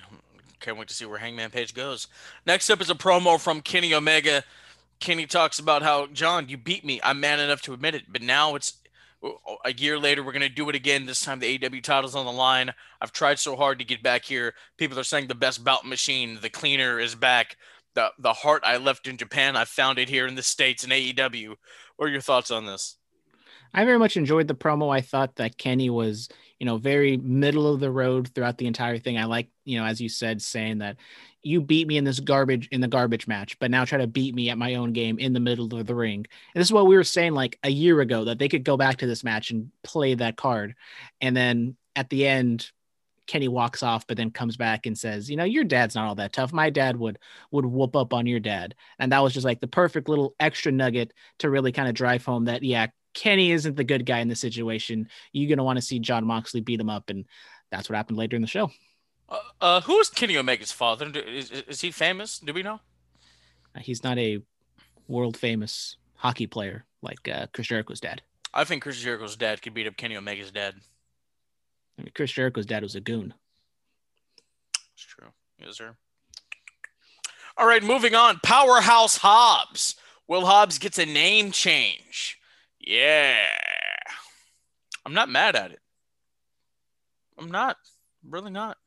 Can't wait to see where Hangman Page goes. Next up is a promo from Kenny Omega. Kenny talks about how, John, you beat me. I'm man enough to admit it. But now it's a year later. We're going to do it again. This time the AW title's on the line. I've tried so hard to get back here. People are saying the best bout machine, the cleaner is back. The, the heart I left in Japan, I found it here in the States in AEW. What are your thoughts on this? i very much enjoyed the promo i thought that kenny was you know very middle of the road throughout the entire thing i like you know as you said saying that you beat me in this garbage in the garbage match but now try to beat me at my own game in the middle of the ring and this is what we were saying like a year ago that they could go back to this match and play that card and then at the end Kenny walks off, but then comes back and says, "You know, your dad's not all that tough. My dad would would whoop up on your dad." And that was just like the perfect little extra nugget to really kind of drive home that yeah, Kenny isn't the good guy in this situation. You're gonna want to see Jon Moxley beat him up, and that's what happened later in the show. Uh, uh, who is Kenny Omega's father? Is, is he famous? Do we know? Uh, He's not a world famous hockey player like uh, Chris Jericho's dad. I think Chris Jericho's dad could beat up Kenny Omega's dad. I mean, Chris Jericho's dad was a goon. It's true. Yes, sir. All right, moving on. Powerhouse Hobbs. Will Hobbs gets a name change. Yeah. I'm not mad at it. I'm not. Really not.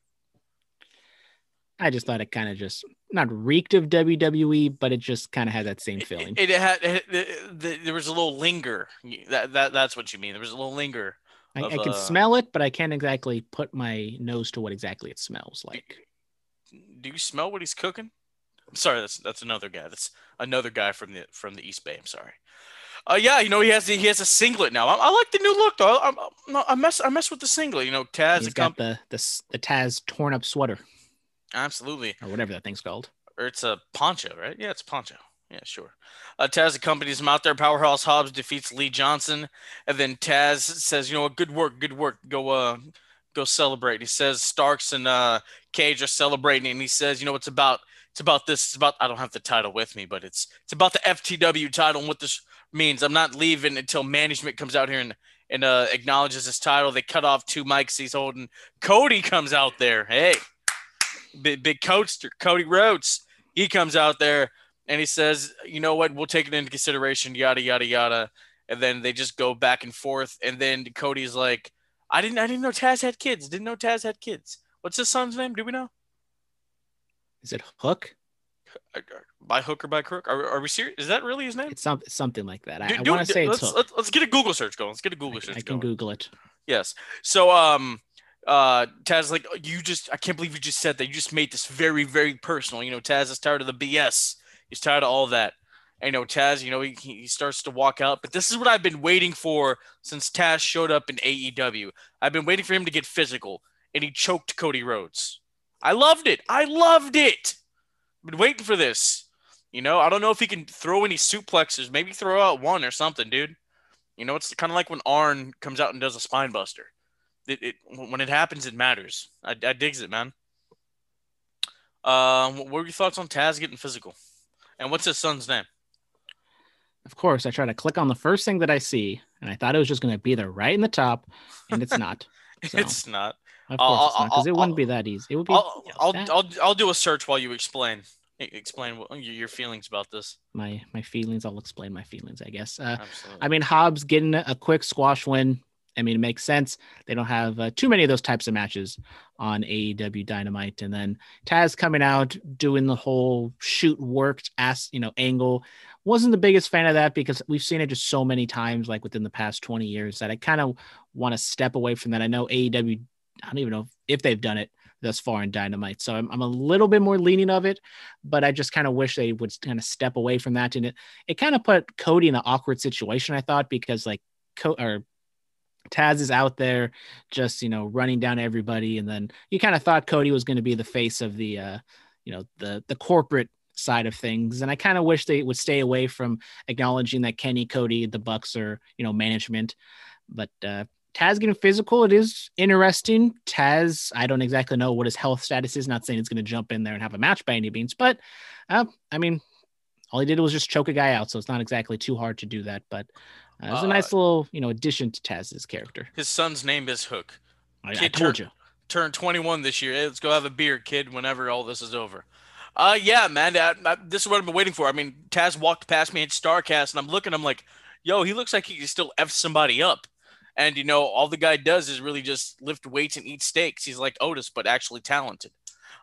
I just thought it kind of just not reeked of WWE, but it just kind of had that same feeling. It, it had it, it- the- there was a little linger. That, that that's what you mean. There was a little linger. I, I can uh, smell it, but I can't exactly put my nose to what exactly it smells like. Do you smell what he's cooking? I'm sorry, that's that's another guy. That's another guy from the from the East Bay. I'm sorry. Uh, yeah, you know he has the, he has a singlet now. I, I like the new look though. I, I, I mess I mess with the singlet. You know, Taz. He's the comp- got the, the the Taz torn up sweater absolutely. or whatever that thing's called. or it's a poncho, right? Yeah, it's a poncho. Yeah, sure. Uh, Taz accompanies him out there. Powerhouse Hobbs defeats Lee Johnson, and then Taz says, "You know what? Good work, good work. Go, uh, go celebrate." He says Starks and uh, Cage are celebrating, and he says, "You know, it's about it's about this. It's about I don't have the title with me, but it's it's about the FTW title and what this means. I'm not leaving until management comes out here and." And uh, acknowledges his title. They cut off two mics he's holding. Cody comes out there. Hey, big, big coaster, Cody Rhodes. He comes out there and he says, "You know what? We'll take it into consideration." Yada yada yada. And then they just go back and forth. And then Cody's like, "I didn't, I didn't know Taz had kids. Didn't know Taz had kids. What's his son's name? Do we know? Is it Hook? Uh, By hook or by crook? Are, are we serious? Is that really his name? It's some, something like that. I, I want to say let's, it's Hook. let's, let's get a Google search going. Let's get a Google I, search I can going. Google it. Yes. So um uh Taz like you just I can't believe you just said that. You just made this very, very personal. You know, Taz is tired of the BS. He's tired of all that. You know, Taz, you know, he, he starts to walk out. But this is what I've been waiting for since Taz showed up in AEW. I've been waiting for him to get physical, and he choked Cody Rhodes. I loved it. I loved it. I've Been waiting for this. You know, I don't know if he can throw any suplexes. Maybe throw out one or something, dude. You know, it's kind of like when Arn comes out and does a spine buster. It, it when it happens, it matters. I, I digs it, man. Um, what were your thoughts on Taz getting physical? And what's his son's name? Of course, I try to click on the first thing that I see, and I thought it was just going to be there right in the top, and it's not. So, it's not. Of I'll- course, it's not because I'll- it wouldn't I'll- be that easy. It would be. I'll, I'll, I'll, do a search while you explain. Explain what, your feelings about this. my my feelings. I'll explain my feelings. I guess. Uh, Absolutely. I mean, Hobbs getting a quick squash win. I mean, it makes sense. They don't have uh, too many of those types of matches on AEW Dynamite. And then Taz coming out doing the whole shoot worked ass, you know, angle. Wasn't the biggest fan of that because we've seen it just so many times, like within the past 20 years, that I kind of want to step away from that. I know AEW, I don't even know if they've done it thus far in Dynamite. So I'm, I'm a little bit more leaning of it, but I just kind of wish they would kind of step away from that. And it, it kind of put Cody in an awkward situation, I thought, because like Co- or Taz is out there just, you know, running down everybody. And then you kind of thought Cody was going to be the face of the, uh, you know, the, the corporate side of things. And I kind of wish they would stay away from acknowledging that Kenny, Cody, the Bucks are, you know, management. But, uh, Taz getting physical, it is interesting. Taz, I don't exactly know what his health status is. Not saying it's going to jump in there and have a match by any means, but uh, I mean, all he did was just choke a guy out, so it's not exactly too hard to do that. But uh, it was a Uh, nice little, you know, addition to Taz's character. His son's name is Hook. I, I Kid told turn- you. Turned 21 this year. Hey, let's go have a beer, kid. Whenever all this is over. Uh, yeah, man. I, I- this is what I've been waiting for. I mean, Taz walked past me at Starrcast, and I'm looking. I'm like, yo, he looks like he can still f somebody up. And you know, all the guy does is really just lift weights and eat steaks. He's like Otis, but actually talented.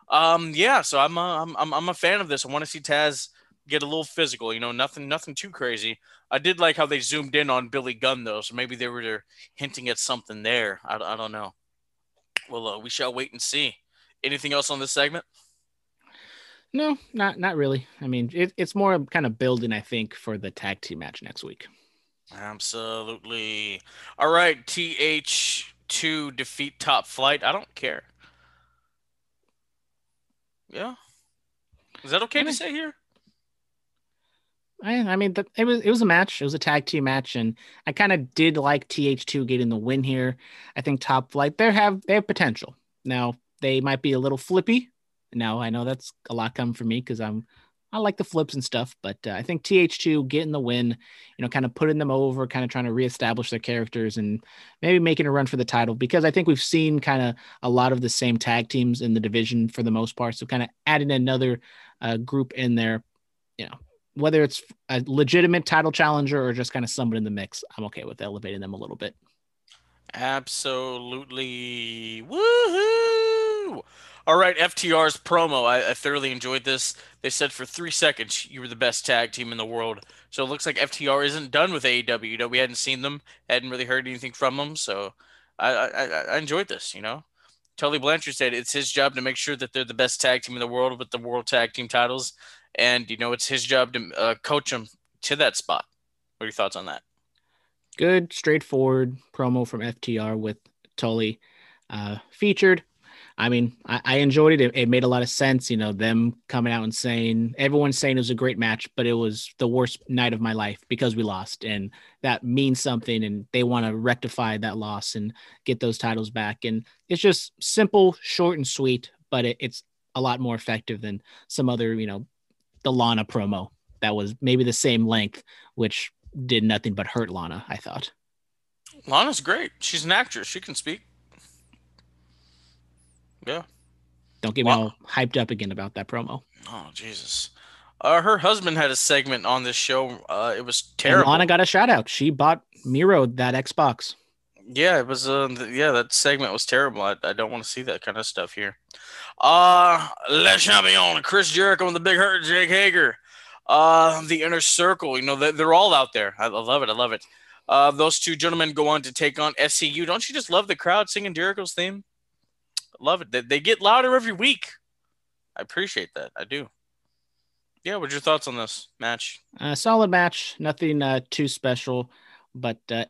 Um, yeah. So I'm a, I'm I'm I'm a fan of this. I want to see Taz get a little physical. You know, nothing nothing too crazy. I did like how they zoomed in on Billy Gunn though, so maybe they were hinting at something there. I, I don't know. Well, uh, we shall wait and see. Anything else on this segment? No, not not really. I mean, it, it's more kind of building, I think, for the tag team match next week. Absolutely. All right, TH2 defeat Top Flight. I don't care. Yeah. Is that okay to say here? I, mean, it was it was a match. It was a tag team match, and I kind of did like TH2 getting the win here. I think Top Flight they have they have potential. Now they might be a little flippy. Now I know that's a lot coming from me because I'm I like the flips and stuff, but uh, I think TH2 getting the win, you know, kind of putting them over, kind of trying to reestablish their characters and maybe making a run for the title because I think we've seen kind of a lot of the same tag teams in the division for the most part. So kind of adding another uh, group in there, you know, whether it's a legitimate title challenger or just kind of someone in the mix, I'm okay with elevating them a little bit. Absolutely. Woohoo! All right, FTR's promo. I, I thoroughly enjoyed this. They said for three seconds you were the best tag team in the world. So it looks like FTR isn't done with AEW. You know, we hadn't seen them, hadn't really heard anything from them. So I, I, I- enjoyed this. You know, Tully Blanchard said it's his job to make sure that they're the best tag team in the world with the world tag team titles, and you know it's his job to uh, coach him to that spot. What are your thoughts on that? Good, straightforward promo from FTR with Tully uh, featured. I mean, I, I enjoyed it. it. It made a lot of sense. You know, them coming out and saying, everyone's saying it was a great match, but it was the worst night of my life because we lost. And that means something. And they want to rectify that loss and get those titles back. And it's just simple, short, and sweet, but it, it's a lot more effective than some other, you know, the Lana promo that was maybe the same length, which did nothing but hurt Lana, I thought. Lana's great. She's an actress. She can speak. Yeah. Don't get me Wow. all hyped up again about that promo. Oh Jesus. Uh, her husband had a segment on this show. Uh, it was And terrible. Lana got a shout out. She bought Miro that Xbox. Yeah, it was. Uh, yeah, that segment was terrible. I, I don't want to see that kind of stuff here. Uh, Le Champion, Chris Jericho, and the Big Hurt, Jake Hager. Uh, the Inner Circle. You know, they, they're all out there. I, I love it. I love it. Uh, those two gentlemen go on to take on SCU. Don't you just love the crowd singing Jericho's theme? Love it. They, they get louder every week. I appreciate that. I do. Yeah, what's your thoughts on this match? Uh, solid match, nothing uh, too special, but uh,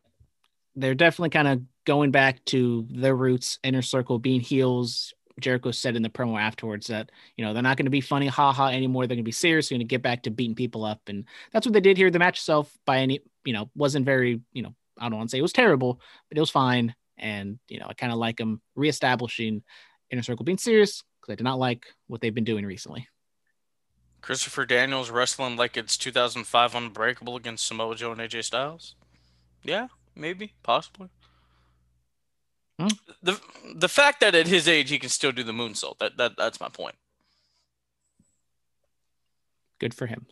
they're definitely kind of going back to their roots, inner circle, being heels. Jericho said in the promo afterwards that you know they're not going to be funny, haha anymore. They're going to be serious. They're going to get back to beating people up, and that's what they did here. The match itself, by any you know, wasn't very you know I don't want to say it was terrible, but it was fine. And you know, I kind of like them reestablishing inner circle being serious because I did not like what they've been doing recently. Christopher Daniels wrestling like it's 2005 Unbreakable against Samoa Joe and AJ Styles. Yeah, maybe, possibly. Hmm. The the fact that at his age he can still do the moonsault that that that's my point. Good for him.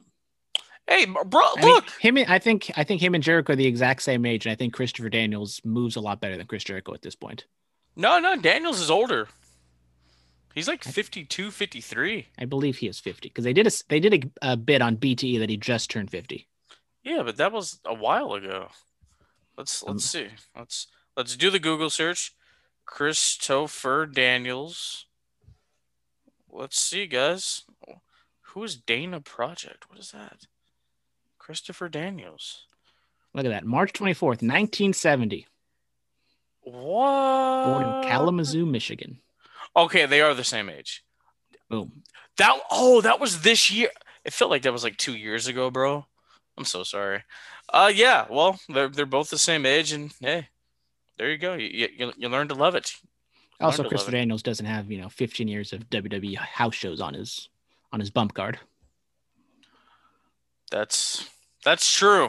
Hey, bro, I mean, look. him. and- I think I think him and Jericho are the exact same age, and I think Christopher Daniels moves a lot better than Chris Jericho at this point. no, no, Daniels is older. He's like 52, 53. I believe he is fifty because they did a they did a, a bit on BTE that he just turned fifty. Yeah, but that was a while ago. Let's Um, let's see. Let's let's do the Google search. Christopher Daniels. Let's see, guys. Who is Dana Project? What is that? Christopher Daniels. Look at that, March twenty fourth, nineteen seventy, What? born in Kalamazoo, Michigan. Okay, they are the same age. Boom. That oh, that was this year. It felt like that was like two years ago, bro. I'm so sorry. Uh, yeah. Well, they're they're both the same age, and hey, there you go. You you, you learn to love it. You Also, Christopher. Daniels doesn't have you know fifteen years of WWE house shows on his on his bump card. That's that's true.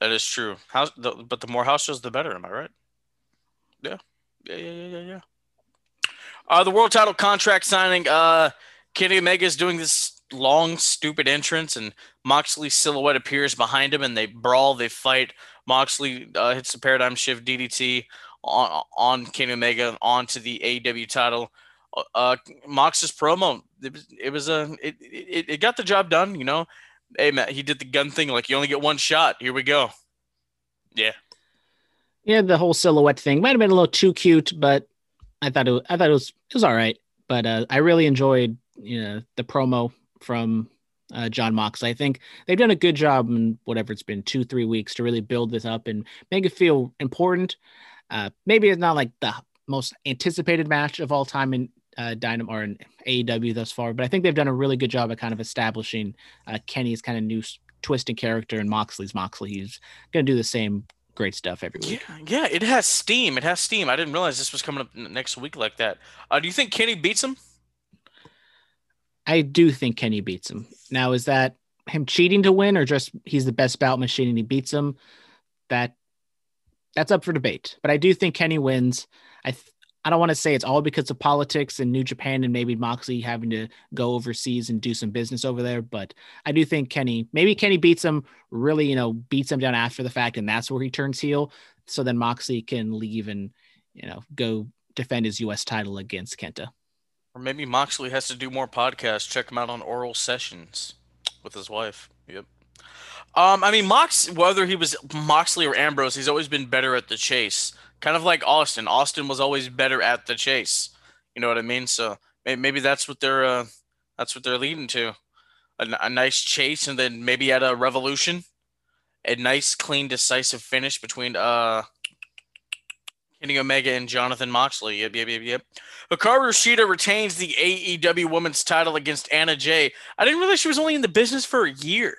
That is true. House, the, but the more house shows, the better. Am I right? Yeah. Yeah. Yeah. Yeah. Yeah. yeah. Uh, the world title contract signing. Uh, Kenny Omega is doing this long, stupid entrance, and Moxley's silhouette appears behind him, and they brawl. They fight. Moxley uh, hits the paradigm shift DDT on on Kenny Omega onto the AEW title. Uh, Mox's promo. It was, it was a it, it it got the job done. You know, hey Matt, he did the gun thing like you only get one shot. Here we go. Yeah. Yeah, the whole silhouette thing might have been a little too cute, but I thought it I thought it was it was all right. But uh, I really enjoyed you know the promo from uh, Jon Mox. I think they've done a good job in whatever it's been two three weeks to really build this up and make it feel important. Uh, maybe it's not like the most anticipated match of all time in uh, Dynamo or in AEW thus far, but I think they've done a really good job at kind of establishing uh, Kenny's kind of new s- twisted character and Moxley's Moxley. He's going to do the same great stuff every week. Yeah, yeah, it has steam. It has steam. I didn't realize this was coming up next week like that. Uh, do you think Kenny beats him? I do think Kenny beats him. Now, is that him cheating to win or just he's the best bout machine and he beats him? That that's up for debate. But I do think Kenny wins. I th- I don't want to say it's all because of politics and New Japan and maybe Moxley having to go overseas and do some business over there, but I do think Kenny maybe Kenny beats him really, you know, beats him down after the fact and that's where he turns heel. So then Moxley can leave and, you know, go defend his US title against Kenta. Or maybe Moxley has to do more podcasts. Check him out on Oral Sessions with his wife. Yep. Um, I mean, Mox, whether he was Moxley or Ambrose, he's always been better at the chase. Kind of like Austin. Austin was always better at the chase. You know what I mean? So maybe that's what they're uh, that's what they're leading to. A, a nice chase, and then maybe at a revolution, a nice, clean, decisive finish between uh Kenny Omega and Jonathan Moxley. Yep, yep, yep, yep. Hikaru Shida retains the AEW Women's title against Anna Jay. I didn't realize she was only in the business for a year.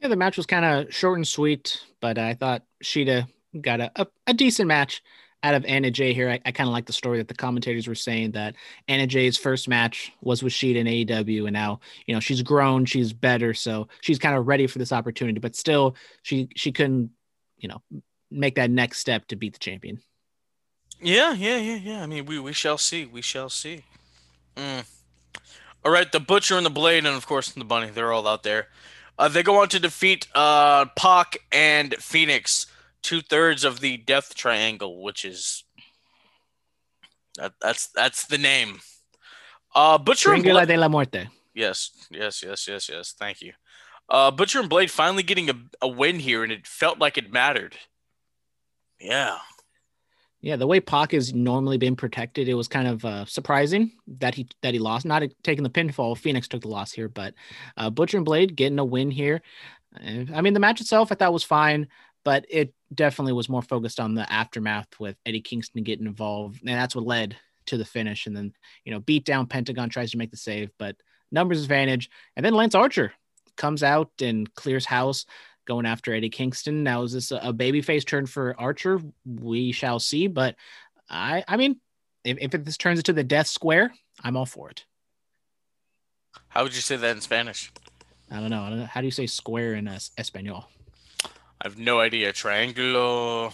Yeah, the match was kind of short and sweet, but I thought Shida got a, a, a decent match out of Anna Jay here. I, I kind of like the story that the commentators were saying that Anna Jay's first match was with Shida in AEW, and now you know she's grown, she's better, so she's kind of ready for this opportunity. But still, she she couldn't, you know, make that next step to beat the champion. Yeah, yeah, yeah, yeah. I mean, we we shall see. We shall see. Mm. All right, the Butcher and the Blade, and of course the Bunny. They're all out there. Uh, they go on to defeat uh, Pac and Fenix, two thirds of the Death Triangle, which is that, that's that's the name. Uh, Butcher and Blade. de la Muerte. Yes, yes, yes, yes, yes. Thank you. Uh, Butcher and Blade finally getting a, a win here, and it felt like it mattered. Yeah. Yeah, the way Pac has normally been protected, it was kind of uh, surprising that he that he lost. Not taking the pinfall, Fenix took the loss here, but uh, Butcher and Blade getting a win here. Uh, I mean, the match itself I thought was fine, but it definitely was more focused on the aftermath with Eddie Kingston getting involved, and that's what led to the finish. And then you know, beat down Pentagon tries to make the save, but numbers advantage, and then Lance Archer comes out and clears house going after Eddie Kingston. Now, is this a babyface turn for Archer? We shall see. But I, I mean, if, if this turns into the death square, I'm all for it. How would you say that in Spanish? I don't know. I don't know. How do you say square in uh, Espanol? I have no idea. Triangulo.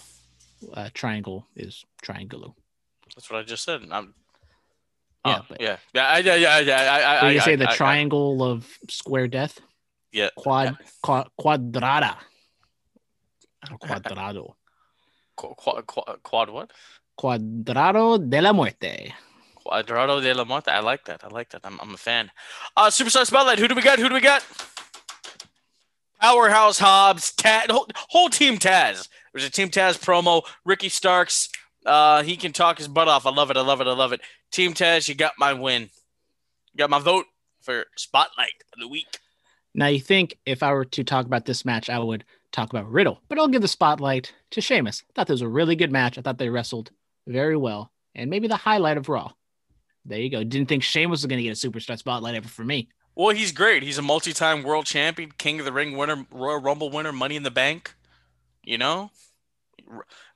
Uh, triangle is triangulo. That's what I just said. I'm, Yeah, oh, yeah, yeah, yeah, yeah, yeah. I, I, So you I, say the triangle of square death? Yeah, Quad, qua- quadrada. Quadrado. Qu- qu- qu- quad what? Quadrado de la muerte. Cuadrado de la Muerte. I like that. I like that. I'm, I'm a fan. Uh, Superstar Spotlight. Who do we got? Who do we got? Powerhouse Hobbs, Taz, whole, whole team Taz. There's a Team Taz promo. Ricky Starks. Uh, he can talk his butt off. I love it. I love it. I love it. Team Taz, you got my win. You got my vote for Spotlight of the week. Now, you think if I were to talk about this match, I would talk about Riddle, but I'll give the spotlight to Sheamus. I thought this was a really good match. I thought they wrestled very well, and maybe the highlight of Raw. There you go. Didn't think Sheamus was going to get a superstar spotlight ever for me. Well, he's great. He's a multi-time world champion, King of the Ring winner, Royal Rumble winner, Money in the Bank. You know,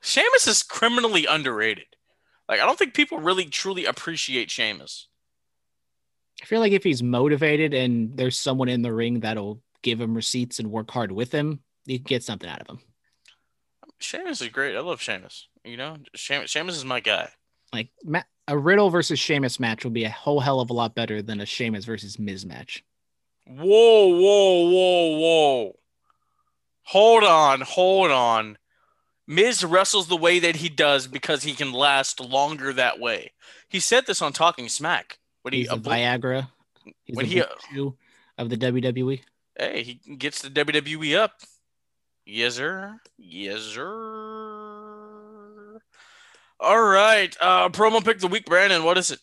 Sheamus is criminally underrated. Like I don't think people really truly appreciate Sheamus. I feel like if he's motivated and there's someone in the ring that'll give him receipts and work hard with him, you can get something out of him. Sheamus is great. I love Sheamus. You know, Sheamus, Sheamus is my guy. Like a Riddle versus Sheamus match would be a whole hell of a lot better than a Sheamus versus Miz match. Whoa, whoa, whoa, whoa. Hold on, hold on. Miz wrestles the way that he does because he can last longer that way. He said this on Talking Smack when he abl- Viagra. He's when he- Chew of the. WWE. hey, he gets the WWE up. Yes, sir. Yes, sir. All right. Uh, promo pick the week, Brandon. What is it?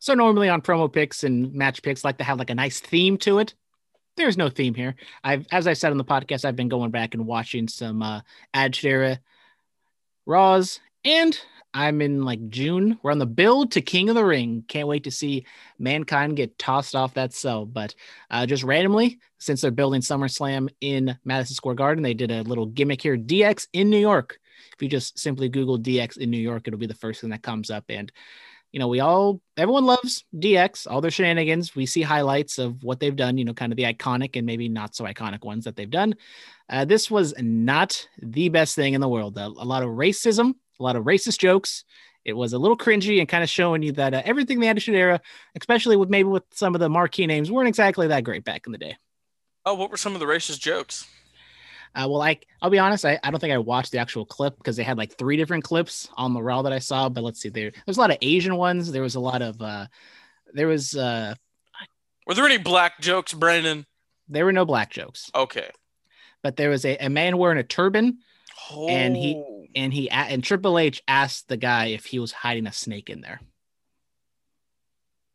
So normally on promo picks and match picks like to have like a nice theme to it. There's no theme here. I've as I said on the podcast, I've been going back and watching some uh Attitude Era Raws, and I'm in like June. We're on the build to King of the Ring. Can't wait to see mankind get tossed off that cell. But uh just randomly, since they're building SummerSlam in Madison Square Garden, they did a little gimmick here. DX in New York. If you just simply Google DX in New York, it'll be the first thing that comes up. And you know, we all everyone loves DX, all their shenanigans. We see highlights of what they've done, you know, kind of the iconic and maybe not so iconic ones that they've done. Uh, this was not the best thing in the world. A, a lot of racism, a lot of racist jokes. It was a little cringy and kind of showing you that uh, everything in the Attitude Era, especially with maybe with some of the marquee names, weren't exactly that great back in the day. Oh, what were some of the racist jokes? Uh, well, I I'll be honest, I, I don't think I watched the actual clip because they had like three different clips on the Raw that I saw. But let's see, there there's a lot of Asian ones. There was a lot of uh, there was uh, Were there any black jokes, Brandon? there were no black jokes, Okay. but there was a, a man wearing a turban, And he- Oh. And he and Triple H asked the guy if he was hiding a snake in there.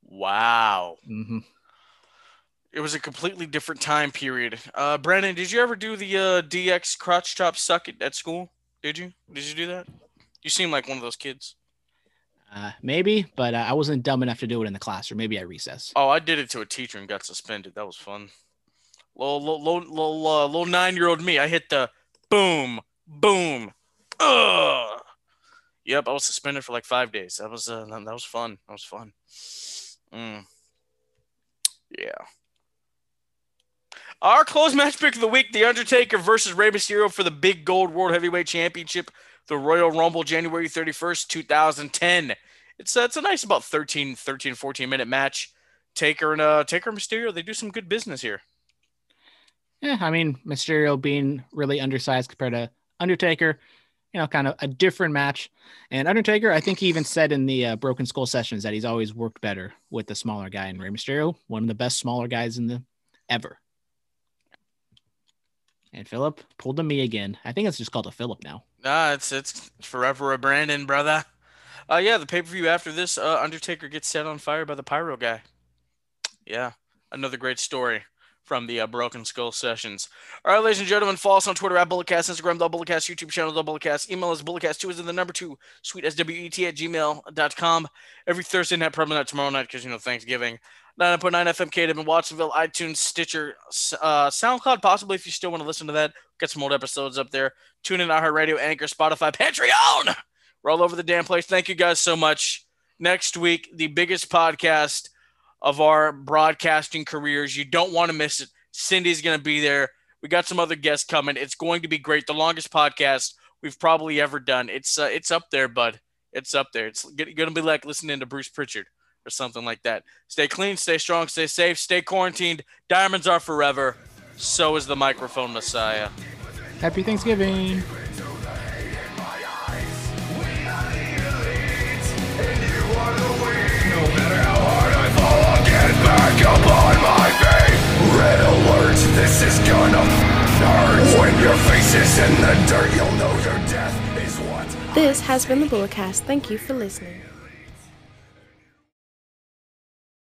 Wow. hmm It was a completely different time period. Uh, Brandon, did you ever do the uh, DX crotch chop suck it at school? Did you? Did you do that? You seem like one of those kids. Uh, maybe, but uh, I wasn't dumb enough to do it in the classroom. Maybe at recess. Oh, I did it to a teacher and got suspended. That was fun. Little, little, little, little, uh, little nine-year-old me. I hit the boom, boom. Ugh. Yep, I was suspended for like five days. That was uh, that was fun. That was fun. Mm. Yeah. Our close match pick of the week: The Undertaker versus Rey Mysterio for the Big Gold World Heavyweight Championship, the Royal Rumble, January thirty first, two thousand ten. It's uh, it's a nice about 13, 13, 14 minute match. Taker and uh Taker and Mysterio, they do some good business here. Yeah, I mean Mysterio being really undersized compared to Undertaker, you know, kind of a different match. And Undertaker, I think he even said in the uh, Broken Skull sessions that he's always worked better with the smaller guy. And Rey Mysterio, one of the best smaller guys in the ever. And Phillip pulled a me again. I think it's just called a Phillip now. Nah, it's it's forever a Brandon, brother. Uh, yeah, the pay per view after this, uh, Undertaker gets set on fire by the pyro guy. Yeah, another great story from the uh, Broken Skull sessions. All right, ladies and gentlemen, follow us on Twitter at Bulletcast, Instagram, the Bulletcast, YouTube channel, the Bulletcast, email us Bulletcast2 is in the number two, sweet swet at gmail.com. Every Thursday night, probably not tomorrow night because, you know, Thanksgiving. 9.9 FM KW in Watsonville, iTunes, Stitcher, uh, SoundCloud, possibly if you still want to listen to that. Get some old episodes up there. Tune in iHeartRadio, Anchor, Spotify, Patreon. We're all over the damn place. Thank you guys so much. Next week, the biggest podcast of our broadcasting careers. You don't want to miss it. Cindy's going to be there. We got some other guests coming. It's going to be great. The longest podcast we've probably ever done. It's uh, it's up there, bud. It's up there. It's going to be like listening to Bruce Pritchard or something like that. Stay clean, stay strong, stay safe, stay quarantined. Diamonds are forever. So is the microphone messiah. Happy Thanksgiving. Back up on my feet Red alert, this is gonna hurt When your face is in the dirt, you'll know your death is what This has been the Bulletcast. Thank you for listening.